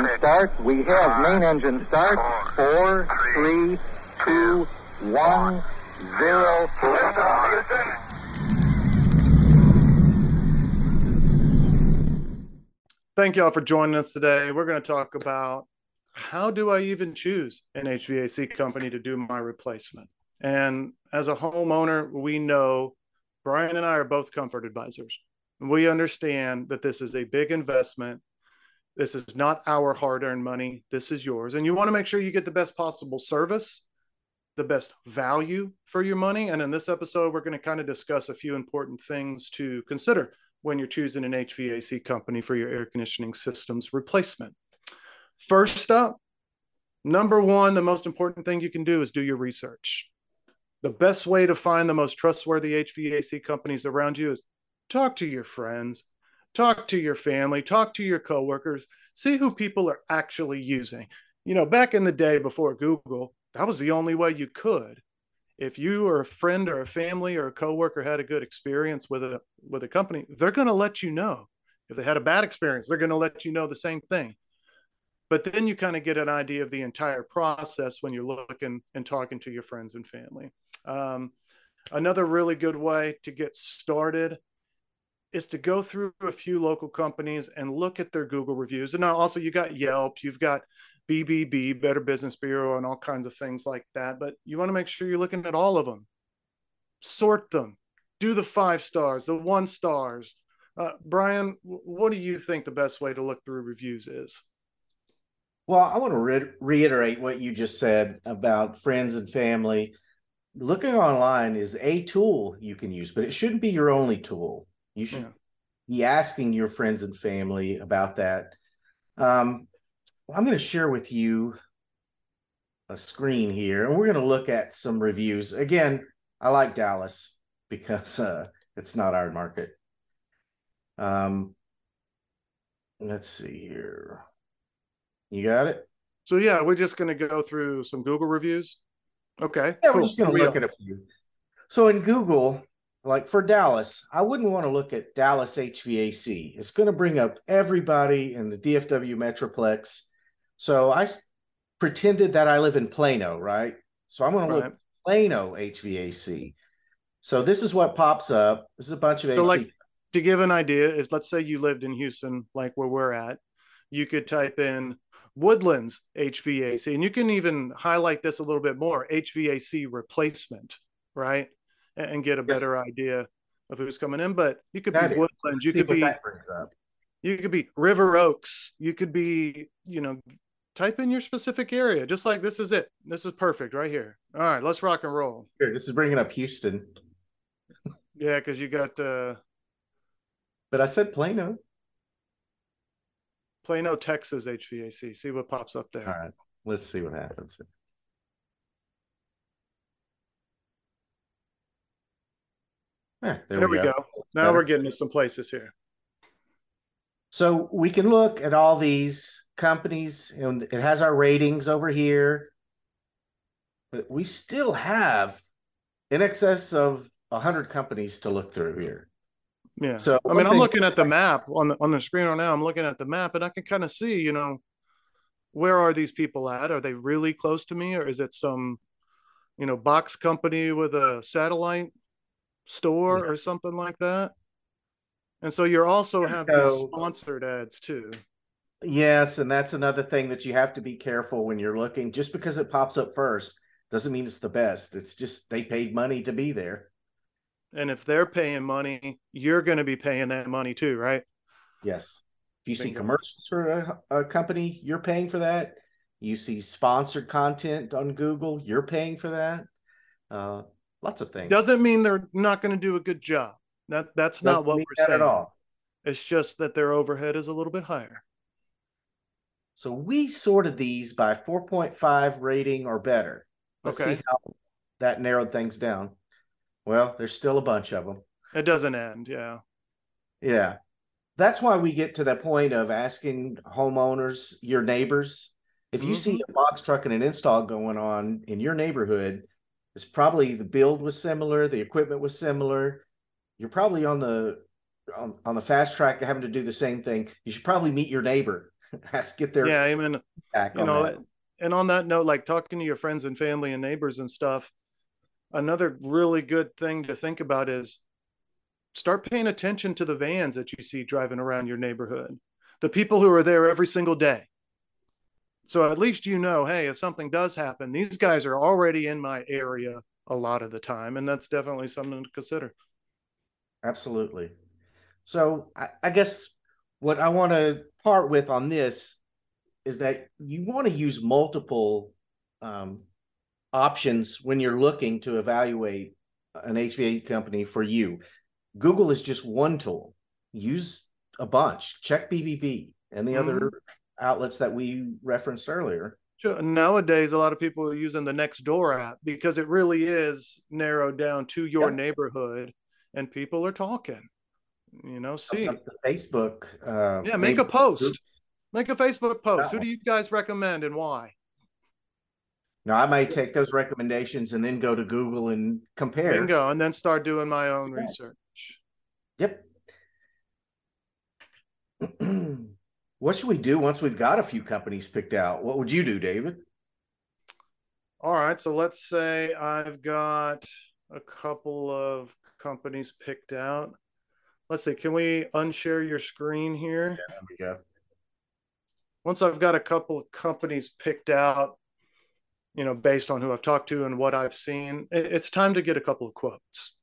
engine start. We have uh-huh. main engine start. Four, three, two, one, zero. Thank y'all for joining us today. We're going to talk about how do I even choose an HVAC company to do my replacement? And as a homeowner, we know Brian and I are both comfort advisors. And we understand that this is a big investment. This is not our hard earned money. This is yours. And you want to make sure you get the best possible service, the best value for your money. And in this episode, we're going to kind of discuss a few important things to consider when you're choosing an HVAC company for your air conditioning systems replacement. First up, number one, the most important thing you can do is do your research. The best way to find the most trustworthy HVAC companies around you is talk to your friends, talk to your family, talk to your coworkers, see who people are actually using. You know, back in the day before Google, that was the only way you could if you or a friend or a family or a coworker had a good experience with a with a company, they're going to let you know. If they had a bad experience, they're going to let you know the same thing. But then you kind of get an idea of the entire process when you're looking and talking to your friends and family. Um, another really good way to get started is to go through a few local companies and look at their Google reviews. And now also you got Yelp, you've got BBB, Better Business Bureau, and all kinds of things like that. But you want to make sure you're looking at all of them, sort them, do the five stars, the one stars. Uh, Brian, what do you think the best way to look through reviews is? Well, I want to re- reiterate what you just said about friends and family. Looking online is a tool you can use, but it shouldn't be your only tool. You should yeah. be asking your friends and family about that. Um, I'm going to share with you a screen here, and we're going to look at some reviews. Again, I like Dallas because uh, it's not our market. Um, let's see here. You got it? So yeah, we're just going to go through some Google reviews. Okay. Yeah, cool. we're just going to look at a few. So in Google, like for Dallas, I wouldn't want to look at Dallas HVAC. It's going to bring up everybody in the DFW Metroplex so I pretended that I live in Plano, right? So I'm going to look Plano HVAC. So this is what pops up. This is a bunch of so AC. Like, to give an idea, is let's say you lived in Houston, like where we're at, you could type in Woodlands HVAC, and you can even highlight this a little bit more HVAC replacement, right? And get a better yes. idea of who's coming in. But you could that be is. Woodlands, you could be you could be River Oaks, you could be, you know, type in your specific area. Just like this is it. This is perfect right here. All right, let's rock and roll. Here, this is bringing up Houston. yeah, because you got. uh But I said Plano. Plano, Texas HVAC. See what pops up there. All right, let's see what happens. Yeah, there, there we, go. go. Now Better. we're getting to some places here. So we can look at all these companies and it has our ratings over here. But we still have in excess of 100 companies to look through here. Yeah. So I mean, I'm looking at the map on the on the screen right now. I'm looking at the map, and I can kind of see, you know, where are these people at? Are they really close to me, or is it some, you know, box company with a satellite store yeah. or something like that? And so you're also have so, sponsored ads too. Yes, and that's another thing that you have to be careful when you're looking. Just because it pops up first doesn't mean it's the best. It's just they paid money to be there. And if they're paying money, you're going to be paying that money too, right? Yes. If you Bingo. see commercials for a, a company, you're paying for that. You see sponsored content on Google, you're paying for that. Uh, lots of things. Doesn't mean they're not going to do a good job. That that's Doesn't not what we're saying at all. It's just that their overhead is a little bit higher. So we sorted these by 4.5 rating or better. Let's okay. see how that narrowed things down. Well, there's still a bunch of them. It doesn't end, yeah. Yeah. That's why we get to the point of asking homeowners, your neighbors, if you mm-hmm. see a box truck and an install going on in your neighborhood, it's probably the build was similar, the equipment was similar, you're probably on the on, on the fast track to having to do the same thing. You should probably meet your neighbor Let's get their yeah, I mean, you know, that. and on that note, like talking to your friends and family and neighbors and stuff, another really good thing to think about is start paying attention to the vans that you see driving around your neighborhood, the people who are there every single day. So at least you know, hey, if something does happen, these guys are already in my area a lot of the time, and that's definitely something to consider. Absolutely. So I, I guess what I want to part with on this is that you want to use multiple um, options when you're looking to evaluate an HVAC company for you. Google is just one tool. Use a bunch. Check BBB and the mm-hmm. other outlets that we referenced earlier. Sure. Nowadays, a lot of people are using the Nextdoor app because it really is narrowed down to your neighborhood, and people are talking. You know, see Facebook. Uh, yeah, make a post. Groups. Make a Facebook post. Who do you guys recommend and why? Now, I might take those recommendations and then go to Google and compare. Bingo, and then start doing my own research. Yep. what should we do once we've got a few companies picked out? What would you do, David? All right, so let's say I've got a couple of companies picked out. Let's see, can we unshare your screen here? Yeah, there we go. Once I've got a couple of companies picked out, you know, based on who I've talked to and what I've seen, it's time to get a couple of quotes.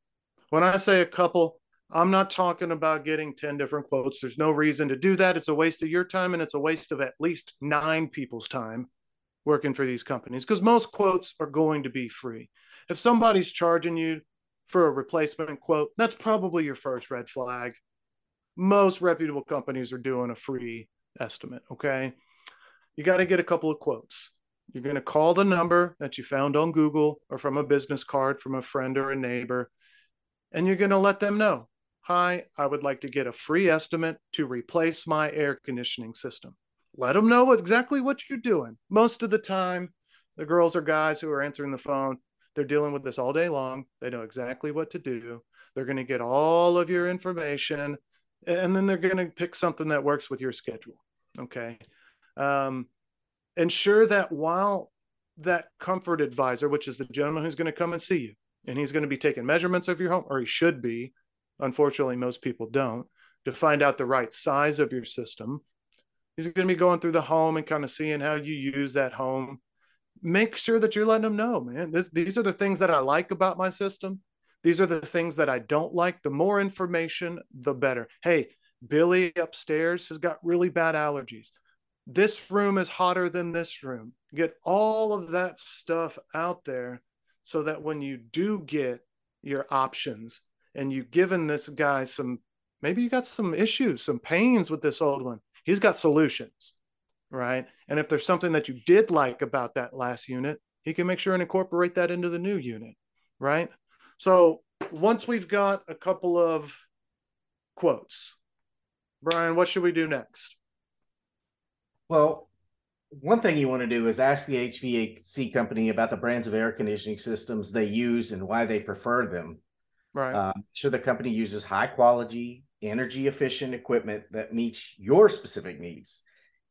When I say a couple, I'm not talking about getting 10 different quotes. There's no reason to do that. It's a waste of your time and it's a waste of at least nine people's time working for these companies because most quotes are going to be free. If somebody's charging you for a replacement quote, that's probably your first red flag. Most reputable companies are doing a free estimate. Okay. You got to get a couple of quotes. You're going to call the number that you found on Google or from a business card from a friend or a neighbor, and you're going to let them know Hi, I would like to get a free estimate to replace my air conditioning system. Let them know exactly what you're doing. Most of the time, the girls or guys who are answering the phone, they're dealing with this all day long. They know exactly what to do. They're going to get all of your information and then they're going to pick something that works with your schedule. Okay. Um, ensure that while that comfort advisor, which is the gentleman who's going to come and see you, and he's going to be taking measurements of your home, or he should be, Unfortunately, most people don't. To find out the right size of your system, he's going to be going through the home and kind of seeing how you use that home. Make sure that you're letting them know, man. This, these are the things that I like about my system. These are the things that I don't like. The more information, the better. Hey, Billy upstairs has got really bad allergies. This room is hotter than this room. Get all of that stuff out there so that when you do get your options, and you've given this guy some maybe you got some issues some pains with this old one. He's got solutions right? And if there's something that you did like about that last unit he can make sure and incorporate that into the new unit right? So once we've got a couple of quotes brian what should we do next? Well one thing you want to do is ask the HVAC company about the brands of air conditioning systems they use and why they prefer them. Right. Uh, sure the company uses high quality, energy efficient equipment that meets your specific needs.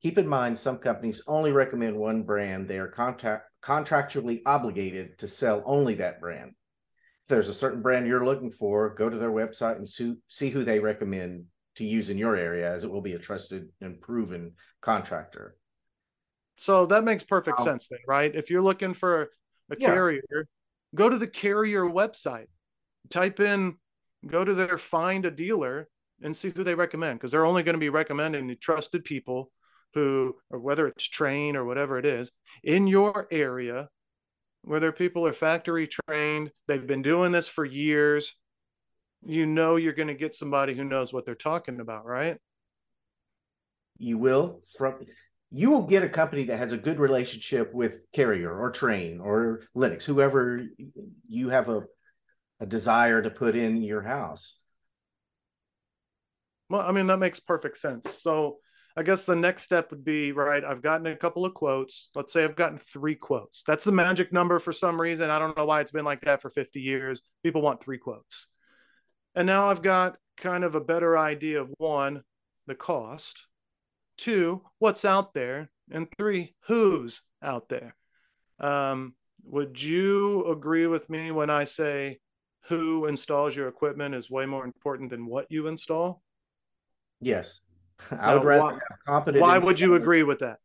Keep in mind, some companies only recommend one brand. They are contract, contractually obligated to sell only that brand. If there's a certain brand you're looking for, go to their website and see, see who they recommend to use in your area, as it will be a trusted and proven contractor. So that makes perfect um, sense, then, right? If you're looking for a yeah. carrier, go to the carrier website type in, go to their find a dealer and see who they recommend because they're only going to be recommending the trusted people who, or whether it's Trane or whatever it is, in your area, whether people are factory trained, they've been doing this for years. You know, you're going to get somebody who knows what they're talking about, right? You will from you will get a company that has a good relationship with Carrier or Trane or Lennox whoever you have a a desire to put in your house. Well, I mean, that makes perfect sense. So I guess the next step would be right. I've gotten a couple of quotes. Let's say I've gotten three quotes. That's the magic number for some reason. I don't know why it's been like that for 50 years. People want three quotes. And now I've got kind of a better idea of one, the cost, Two, what's out there? And three, who's out there? Um, would you agree with me when I say who installs your equipment is way more important than what you install? Yes. I would rather why, competent. Why would you agree with that?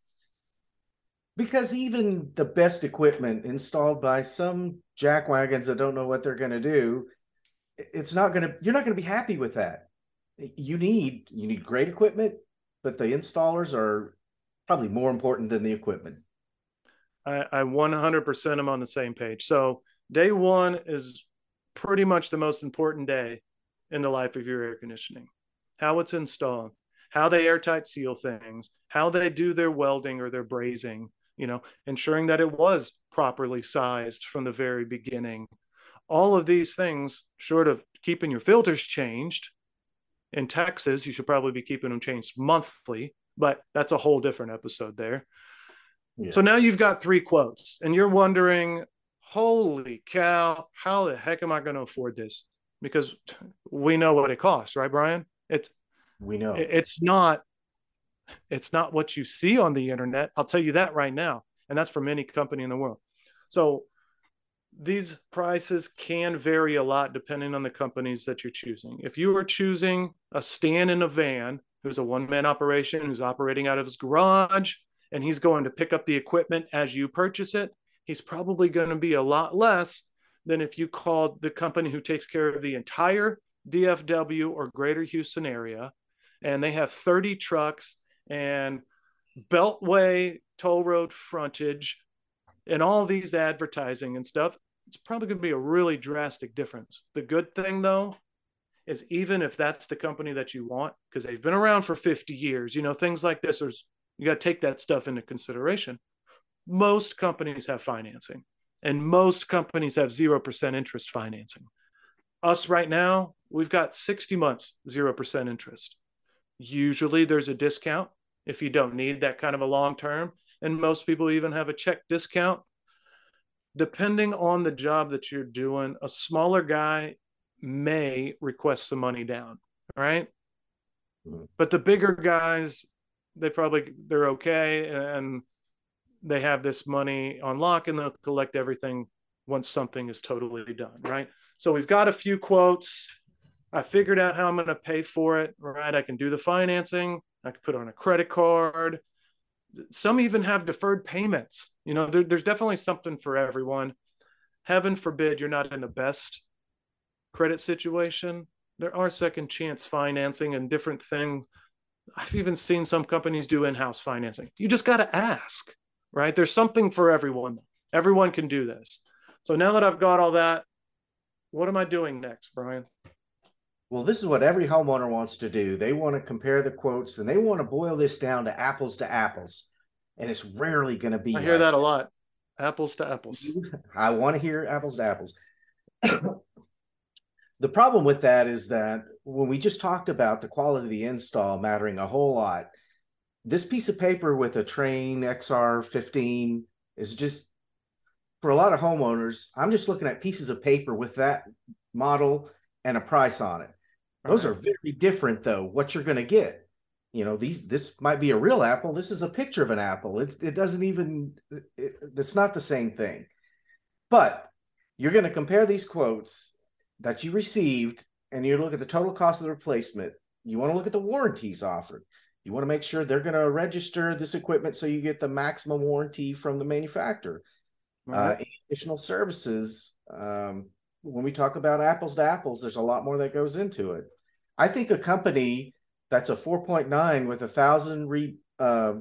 Because even the best equipment installed by some jackwagons that don't know what they're going to do, it's not going to. You're not going to be happy with that. You need you need great equipment, but the installers are probably more important than the equipment. I, I 100% am on the same page. So day one is pretty much the most important day in the life of your air conditioning. How it's installed, how they airtight seal things, how they do their welding or their brazing, you know, ensuring that it was properly sized from the very beginning. All of these things, short of keeping your filters changed, in Texas, you should probably be keeping them changed monthly, but that's a whole different episode there. Yeah. So now you've got three quotes, and you're wondering, holy cow, how the heck am I going to afford this? Because we know what it costs, right, Brian? It's we know it's not it's not what you see on the internet. I'll tell you that right now. And that's from any company in the world. So these prices can vary a lot depending on the companies that you're choosing. If you are choosing a stand in a van who's a one man operation, who's operating out of his garage, and he's going to pick up the equipment as you purchase it, he's probably going to be a lot less than if you called the company who takes care of the entire DFW or greater Houston area and they have 30 trucks and beltway toll road frontage and all these advertising and stuff. It's probably going to be a really drastic difference. The good thing though is even if that's the company that you want because they've been around for 50 years you know things like this there's you got to take that stuff into consideration most companies have financing and most companies have 0% interest financing us right now we've got 60 months 0% interest Usually there's a discount if you don't need that kind of a long term. And most people even have a check discount. Depending on the job that you're doing, a smaller guy may request some money down. Right. Mm-hmm. But the bigger guys, they probably they're okay and they have this money on lock and they'll collect everything once something is totally done. Right. So we've got a few quotes I figured out how I'm going to pay for it, right? I can do the financing, I can put on a credit card. Some even have deferred payments. You know, there, there's definitely something for everyone. Heaven forbid you're not in the best credit situation. There are second chance financing and different things. I've even seen some companies do in house financing. You just got to ask, right? There's something for everyone. Everyone can do this. So now that I've got all that, what am I doing next, Brian? Well, this is what every homeowner wants to do. They want to compare the quotes and they want to boil this down to apples to apples. And it's rarely going to be. I hear that a lot. Apples to apples. I want to hear apples to apples. the problem with that is that when we just talked about the quality of the install mattering a whole lot, this piece of paper with a Trane XR15 is just for a lot of homeowners. I'm just looking at pieces of paper with that model and a price on it. Those right. are very different, though. What you're going to get, you know, these this might be a real apple. This is a picture of an apple. It it doesn't even. It, it's not the same thing. But you're going to compare these quotes that you received, and you look at the total cost of the replacement. You want to look at the warranties offered. You want to make sure they're going to register this equipment so you get the maximum warranty from the manufacturer. Right. Uh, additional services. Um, when we talk about apples to apples, there's a lot more that goes into it. I think a company that's a 4.9 with a thousand re, uh,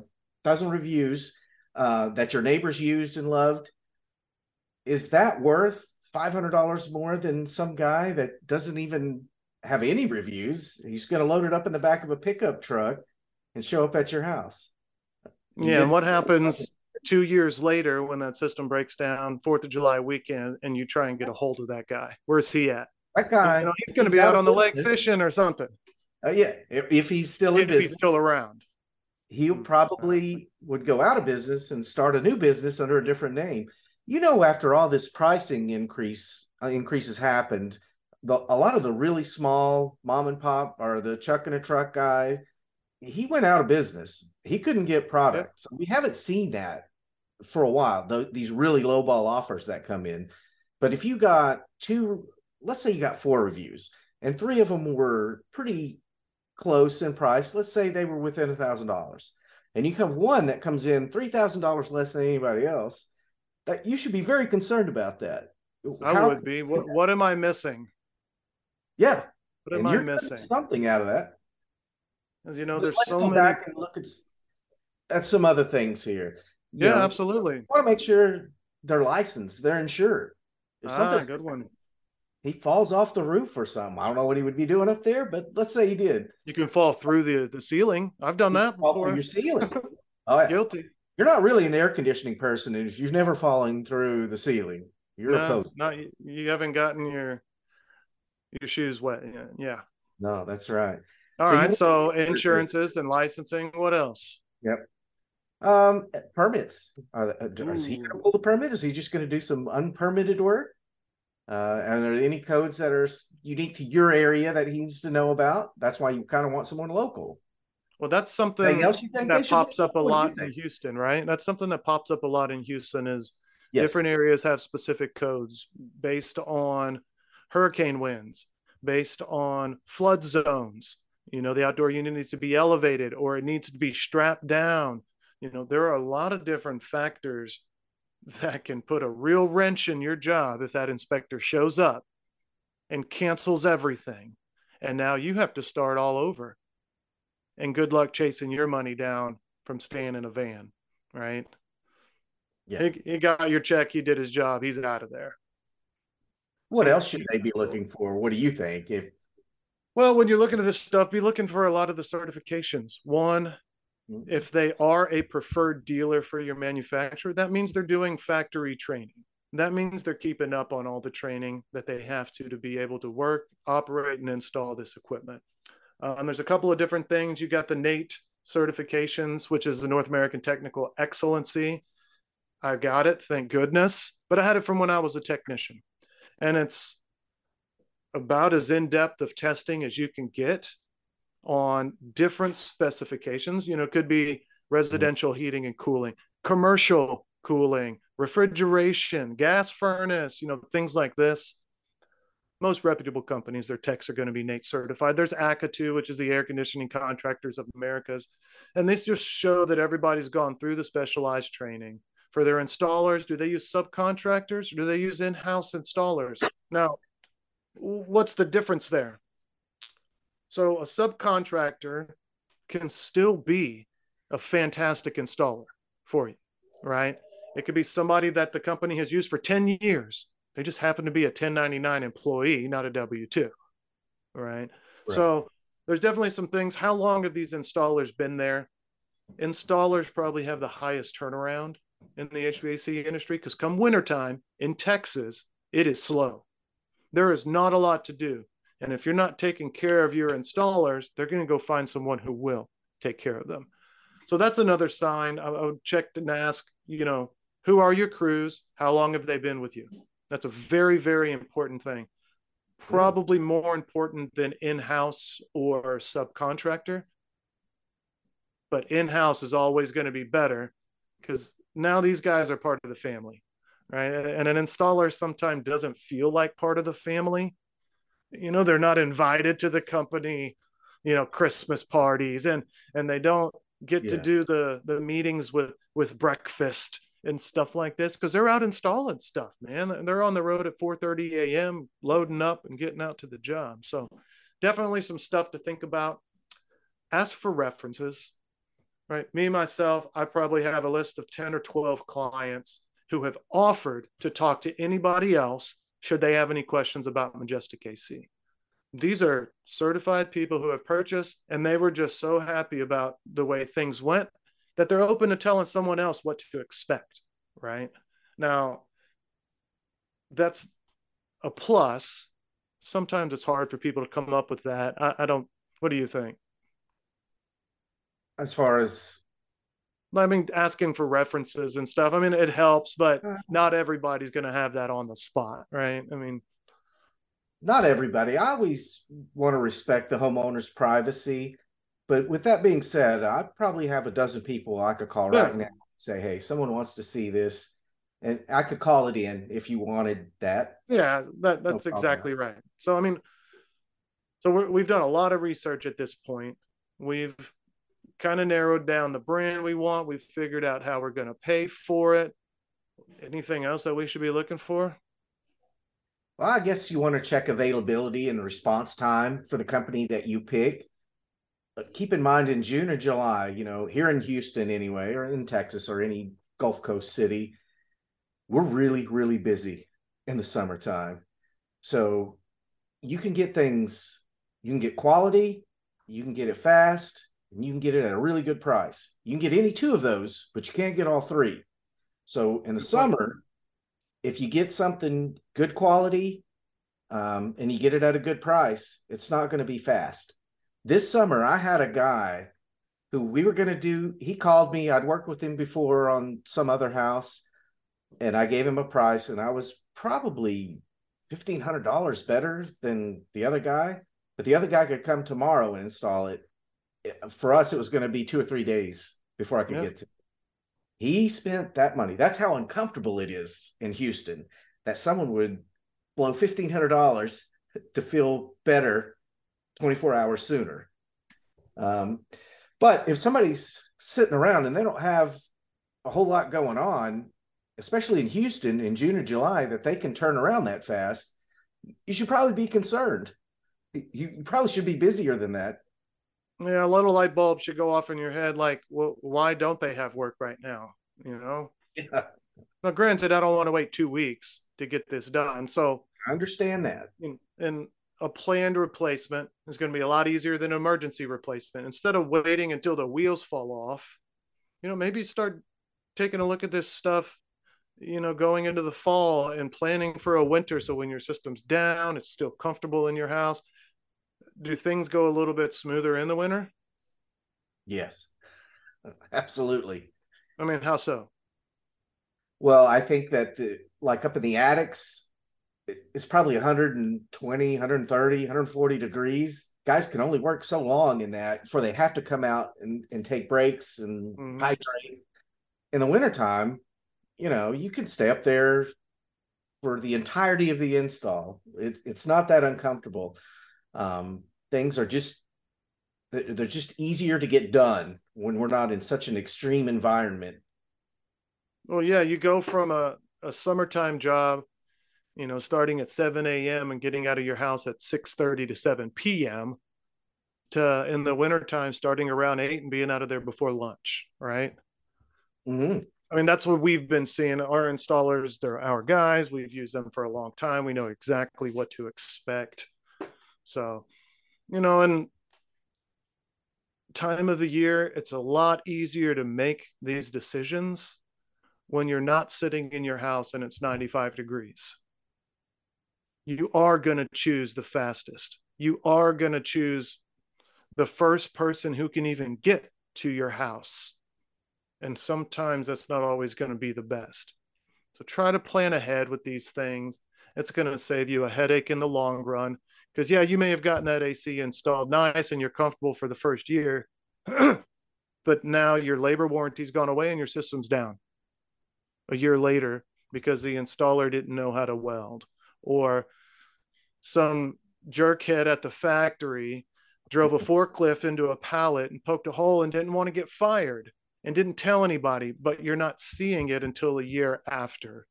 thousand reviews uh, that your neighbors used and loved is that worth $500 more than some guy that doesn't even have any reviews? He's going to load it up in the back of a pickup truck and show up at your house. yeah, and what happens two years later when that system breaks down fourth of july weekend and you try and get a hold of that guy? Where's he at? That guy you know, he's going to be out on the lake fishing or something. Uh, yeah if, if, he's still in if business. he's still around. He probably would go out of business and start a new business under a different name. You know after all this pricing increase uh, increases happened the, a lot of the really small mom and pop or the chuck in a truck guy he went out of business. He couldn't get product. So we haven't seen that for a while. these really low ball offers that come in. But if you got two, let's say you got four reviews, and three of them were pretty close in price. Let's say they were within a thousand dollars, and you have one that comes in three thousand dollars less than anybody else. That you should be very concerned about that. I How would be. What, what am I missing? Yeah. What am I missing? Something out of that. As you know, there's so many. Back and look at that's some other things here. You yeah, know, absolutely. Want to make sure they're licensed, they're insured. If ah, good one. He falls off the roof or something. I don't know what he would be doing up there, but let's say he did. You can fall through the the ceiling. I've done that before. Your ceiling. oh, yeah. Guilty. You're not really an air conditioning person if you've never fallen through the ceiling. You're no, a coach. Not you haven't gotten your your shoes wet. Yeah. yeah. No, that's right. All so right. So insurances and licensing. What else? Yep. Um, permits. Are, is he going to pull the permit? Is he just going to do some unpermitted work? Uh, and are there any codes that are unique to your area that he needs to know about? That's why you kind of want someone local. Well, that's something that pops up a lot in Houston, right? That's something that pops up a lot in Houston is yes. different areas have specific codes based on hurricane winds, based on flood zones. You know, the outdoor unit needs to be elevated or it needs to be strapped down. You know, there are a lot of different factors that can put a real wrench in your job if that inspector shows up and cancels everything. And now you have to start all over and good luck chasing your money down from staying in a van, right? Yeah. He, he got your check. He did his job. He's out of there. What else should they be looking for? What do you think? If well, when you're looking at this stuff, be looking for a lot of the certifications. One, if they are a preferred dealer for your manufacturer, that means they're doing factory training. That means they're keeping up on all the training that they have to to be able to work, operate, and install this equipment. Um, there's a couple of different things. You got the NATE certifications, which is the North American Technical Excellency. I got it, thank goodness. But I had it from when I was a technician. And it's about as in depth of testing as you can get on different specifications. You know, it could be residential heating and cooling, commercial cooling, refrigeration, gas furnace, you know, things like this most reputable companies, their techs are going to be NATE certified. There's ACA2, which is the Air Conditioning Contractors of Americas. And these just show that everybody's gone through the specialized training. For their installers, do they use subcontractors or do they use in house installers? Now, what's the difference there? So, a subcontractor can still be a fantastic installer for you, right? It could be somebody that the company has used for 10 years they just happen to be a 1099 employee, not a W 2. Right? right. So there's definitely some things. How long have these installers been there? Installers probably have the highest turnaround in the HVAC industry because come wintertime in Texas, it is slow. There is not a lot to do. And if you're not taking care of your installers, they're going to go find someone who will take care of them. So that's another sign. I would check and ask, you know, who are your crews? How long have they been with you? That's a very, very important thing. Probably more important than in house or subcontractor. But in house is always going to be better because now these guys are part of the family, right? And an installer sometimes doesn't feel like part of the family. You know, they're not invited to the company, you know, Christmas parties and and they don't get yeah. to do the the meetings with with breakfast and stuff like this because they're out installing stuff, man. They're on the road at 4:30 a.m. loading up and getting out to the job. So definitely some stuff to think about. Ask for references. Right. Me myself, I probably have a list of 10 or 12 clients who have offered to talk to anybody else should they have any questions about Majestic AC. These are certified people who have purchased and they were just so happy about the way things went that they're open to telling someone else what to expect right? Now that's a plus. Sometimes it's hard for people to come up with that. I, I don't what do you think? As far as I mean, asking for references and stuff. I mean, it helps, but uh. not everybody's going to have that on the spot, right? I mean, not everybody. I always want to respect the homeowner's privacy But with that being said, I probably have a dozen people I could call Yeah. right now and say, hey, someone wants to see this. And I could call it in if you wanted that. Yeah, that that's problem. exactly right. So I mean, so we're, we've done a lot of research at this point. We've kind of narrowed down the brand we want. We've figured out how we're going to pay for it. Anything else that we should be looking for? Well, I guess you want to check availability and response time for the company that you pick. But keep in mind in June or July, you know, here in Houston anyway, or in Texas or any Gulf Coast city, we're really, really busy in the summertime. So you can get things, you can get quality, you can get it fast, and you can get it at a really good price. You can get any two of those, but you can't get all three. So in the summer, if you get something good quality um, and you get it at a good price, it's not going to be fast. This summer, I had a guy who we were going to do, he called me. I'd worked with him before on some other house, and I gave him a price, and I was probably $1,500 better than the other guy. But the other guy could come tomorrow and install it. For us, it was going to be two or three days before I could Yeah. get to he spent that money. That's how uncomfortable it is in Houston that someone would blow fifteen hundred dollars to feel better twenty four hours sooner. Um, but if somebody's sitting around and they don't have a whole lot going on, especially in Houston in June or July, that they can turn around that fast, you should probably be concerned. You probably should be busier than that. Yeah, a little light bulb should go off in your head like, well, why don't they have work right now? You know? Yeah. Now, granted, I don't want to wait two weeks to get this done. So, I understand that. And, in a planned replacement is going to be a lot easier than an emergency replacement. Instead of waiting until the wheels fall off, you know, maybe start taking a look at this stuff, you know, going into the fall and planning for a winter. So when your system's down, it's still comfortable in your house. Do things go a little bit smoother in the winter? Yes, absolutely. I mean, how so? Well, I think that the like up in the attics, it's probably 120, 130, 140 degrees. Guys can only work so long in that before they have to come out and, and take breaks and Mhm. hydrate. In the wintertime, you know, you can stay up there for the entirety of the install. It, it's not that uncomfortable. Um, things are just they're just easier to get done when we're not in such an extreme environment. Well, yeah, you go from a, a summertime job, you know, starting at 7 a.m. and getting out of your house at 6:30 to 7 p.m. to in the wintertime starting around 8 and being out of there before lunch, right? Mhm. I mean, that's what we've been seeing. Our installers, they're our guys. We've used them for a long time. We know exactly what to expect. So, you know, and time of the year, it's a lot easier to make these decisions when you're not sitting in your house and it's 95 degrees. You are going to choose the fastest. You are going to choose the first person who can even get to your house. And sometimes that's not always going to be the best. So try to plan ahead with these things. It's going to save you a headache in the long run. Because, yeah, you may have gotten that AC installed nice and you're comfortable for the first year, but now your labor warranty's gone away and your system's down a year later because the installer didn't know how to weld. Or some jerkhead at the factory drove a forklift into a pallet and poked a hole and didn't want to get fired and didn't tell anybody but you're not seeing it until a year after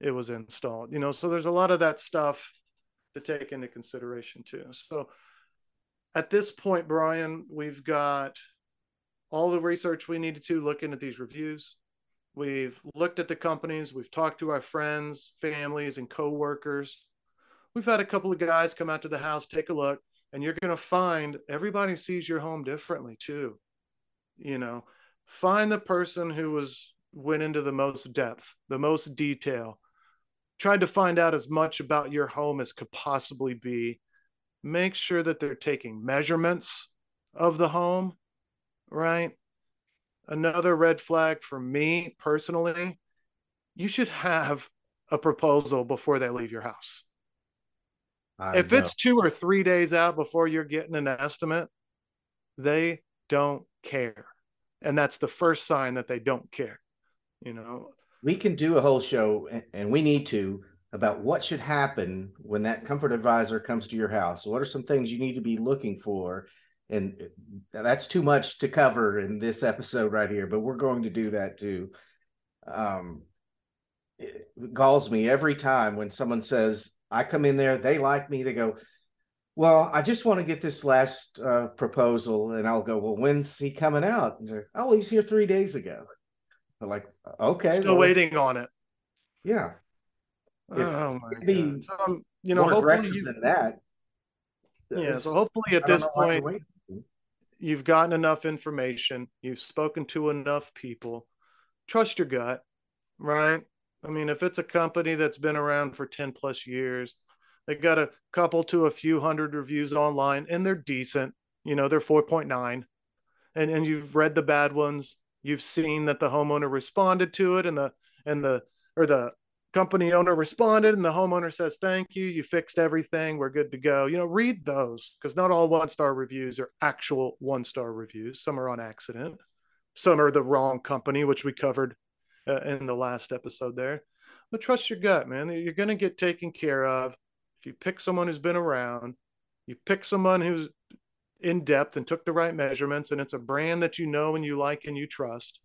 it was installed you know? So there's a lot of that stuff to take into consideration too so at this point brian we've got all the research we needed to look into these reviews We've looked at the companies, we've talked to our friends, families, and coworkers. We've had a couple of guys come out to the house, take a look, and you're going to find everybody sees your home differently too. You know, find the person who was went into the most depth, the most detail, tried to find out as much about your home as could possibly be. Make sure that they're taking measurements of the home, right? another red flag for me personally you should have a proposal before they leave your house I if know. it's two or three days out before you're getting an estimate they don't care. And that's the first sign that they don't care. You know, we can do a whole show and we need to about what should happen when that comfort advisor comes to your house. What are some things you need to be looking for? And that's too much to cover in this episode right here, but we're going to do that too. Um, it galls me every time when someone says, I come in there, they like me, they go, well, I just want to get this last uh, proposal, and I'll go. Well, when's he coming out? oh, he's here three days ago. I'm like, okay, still well, waiting on it. Yeah. oh my god! So, um, you know, hopefully you, than that. Yeah. So hopefully at this point, you've gotten enough information. You've spoken to enough people. Trust your gut, right? I mean, if it's a company that's been around for ten plus years they've got a couple to a few hundred reviews online, and they're decent. You know, they're 4.9. And and you've read the bad ones. You've seen that the homeowner responded to it, and the and the or the company owner responded, and the homeowner says, "Thank you. You fixed everything. We're good to go." You know, read those because not all one star reviews are actual one star reviews. Some are on accident. Some are the wrong company, which we covered uh, in the last episode there. But trust your gut, man. You're going to get taken care of if you pick someone who's been around, you pick someone who's in depth and took the right measurements, and it's a brand that you know and you like and you trust,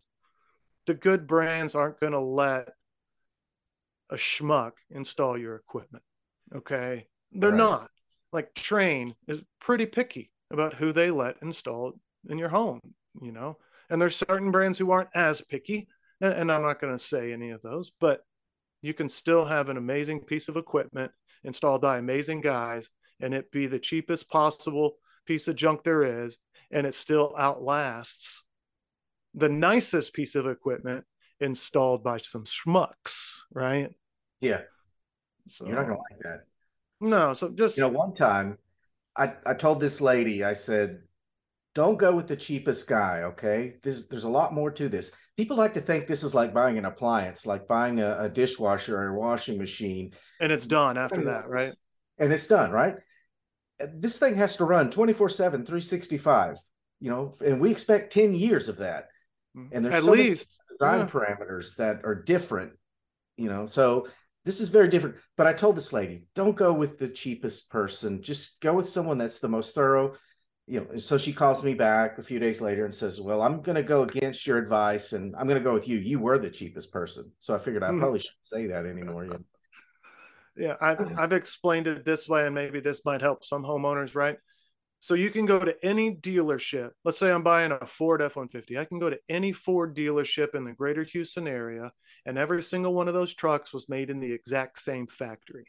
the good brands aren't going to let a schmuck install your equipment. Okay. They're right. not. Like Trane is pretty picky about who they let install in your home, you know? And there's certain brands who aren't as picky. And I'm not going to say any of those, but you can still have an amazing piece of equipment installed by amazing guys and it be the cheapest possible piece of junk there is and it still outlasts the nicest piece of equipment installed by some schmucks right? Yeah. So you're not gonna like that. No so just you know one time i i told this lady i said don't go with the cheapest guy okay? This, there's a lot more to this. People like to think this is like buying an appliance like buying a, a dishwasher or a washing machine. And it's done after that right? And it's done right this thing has to run 24 7 365 you know and we expect 10 years of that mm-hmm. and there's at so least design yeah. parameters that are different you know so this is very different but i told this lady don't go with the cheapest person just go with someone that's the most thorough you know, so she calls me back a few days later and says, "Well, I'm going to go against your advice, and I'm going to go with you. You were the cheapest person." So I figured I hmm. probably shouldn't say that anymore. Yeah, yeah I've, I've explained it this way, and maybe this might help some homeowners, right? So you can go to any dealership. Let's say I'm buying a Ford F-150. I can go to any Ford dealership in the greater Houston area, and every single one of those trucks was made in the exact same factory.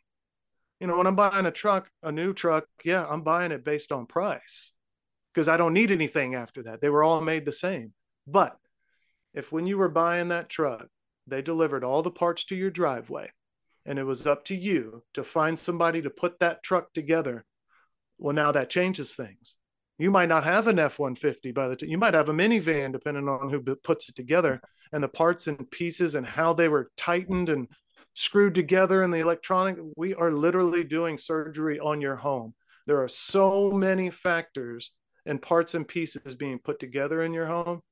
You know, when I'm buying a truck, a new truck, yeah, I'm buying it based on price because I don't need anything after that. They were all made the same. But if when you were buying that truck, they delivered all the parts to your driveway and it was up to you to find somebody to put that truck together, well, now that changes things. You might not have an F 150 by the time you might have a minivan, depending on who puts it together and the parts and pieces and how they were tightened and screwed together and the electronic. We are literally doing surgery on your home. There are so many factors and parts and pieces being put together in your home,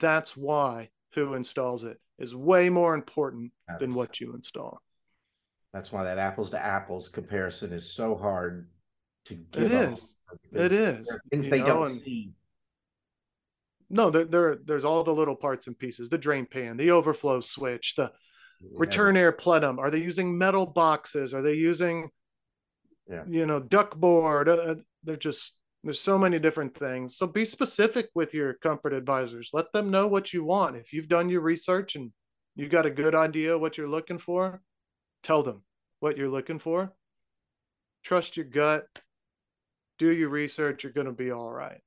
that's why who installs it is way more important than what you install. That's why that apples to apples comparison is so hard to get. It is. It is. Things they know, don't see. No, there, there, there's all the little parts and pieces: the drain pan, the overflow switch, the yeah. return air plenum. Are they using metal boxes? Are they using, yeah. you know, duct board? Uh, they're just there's so many different things. So be specific with your comfort advisors. Let them know what you want. If you've done your research and you've got a good idea what you're looking for, tell them what you're looking for. Trust your gut. Do your research. You're going to be all right.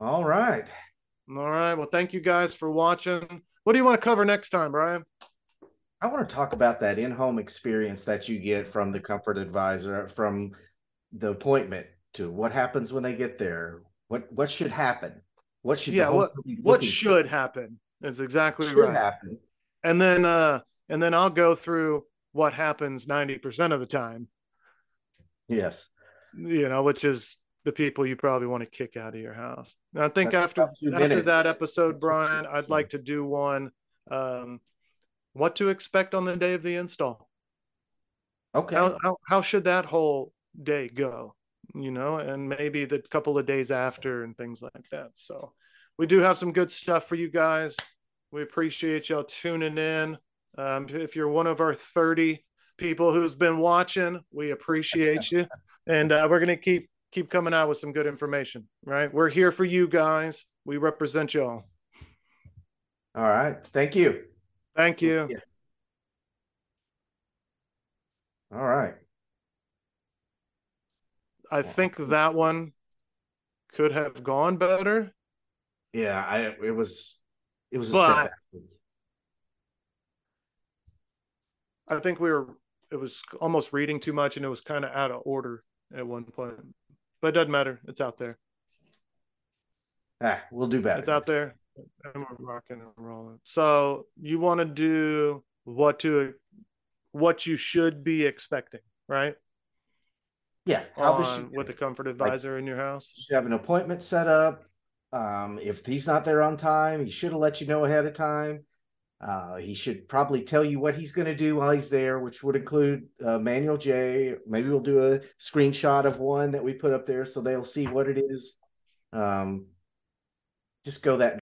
All right. All right. Well, thank you guys for watching. What do you want to cover next time, Brian? I want to talk about that in-home experience that you get from the comfort advisor from the appointment to what happens when they get there what what should happen what should yeah what, what should for? happen is exactly should right happen. and then uh and then i'll go through what happens 90% of the time yes you know which is the people you probably want to kick out of your house. And I think That's after after minutes. that episode, Brian, I'd like to do one. Um, what to expect on the day of the install? Okay. How, how how should that whole day go? You know, and maybe the couple of days after and things like that. So we do have some good stuff for you guys. We appreciate y'all tuning in. Um, if you're one of our 30 people who's been watching, we appreciate you. And uh, we're gonna keep keep coming out with some good information. Right? We're here for you guys. We represent y'all. All right. Thank you. Thank you. Yeah. All right. I think that one could have gone better. Yeah, I it was it was a But- step backwards. I think we were it was almost reading too much and it was kind of out of order at one point. But it doesn't matter. It's out there. Ah, we'll do better. It's out there. And we're rocking and rolling. So you want to do what to what you should be expecting, right? Yeah. How On, should with a comfort advisor in your house. you have an appointment set up. Um, if he's not there on time, he should have let you know ahead of time. Uh, he should probably tell you what he's going to do while he's there, which would include uh, Manual J. Maybe we'll do a screenshot of one that we put up there so they'll see what it is. Um, just go that